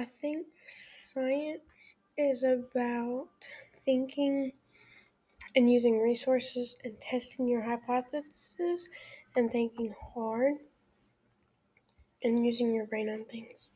I think science is about thinking and using resources and testing your hypotheses, and thinking hard and using your brain on things.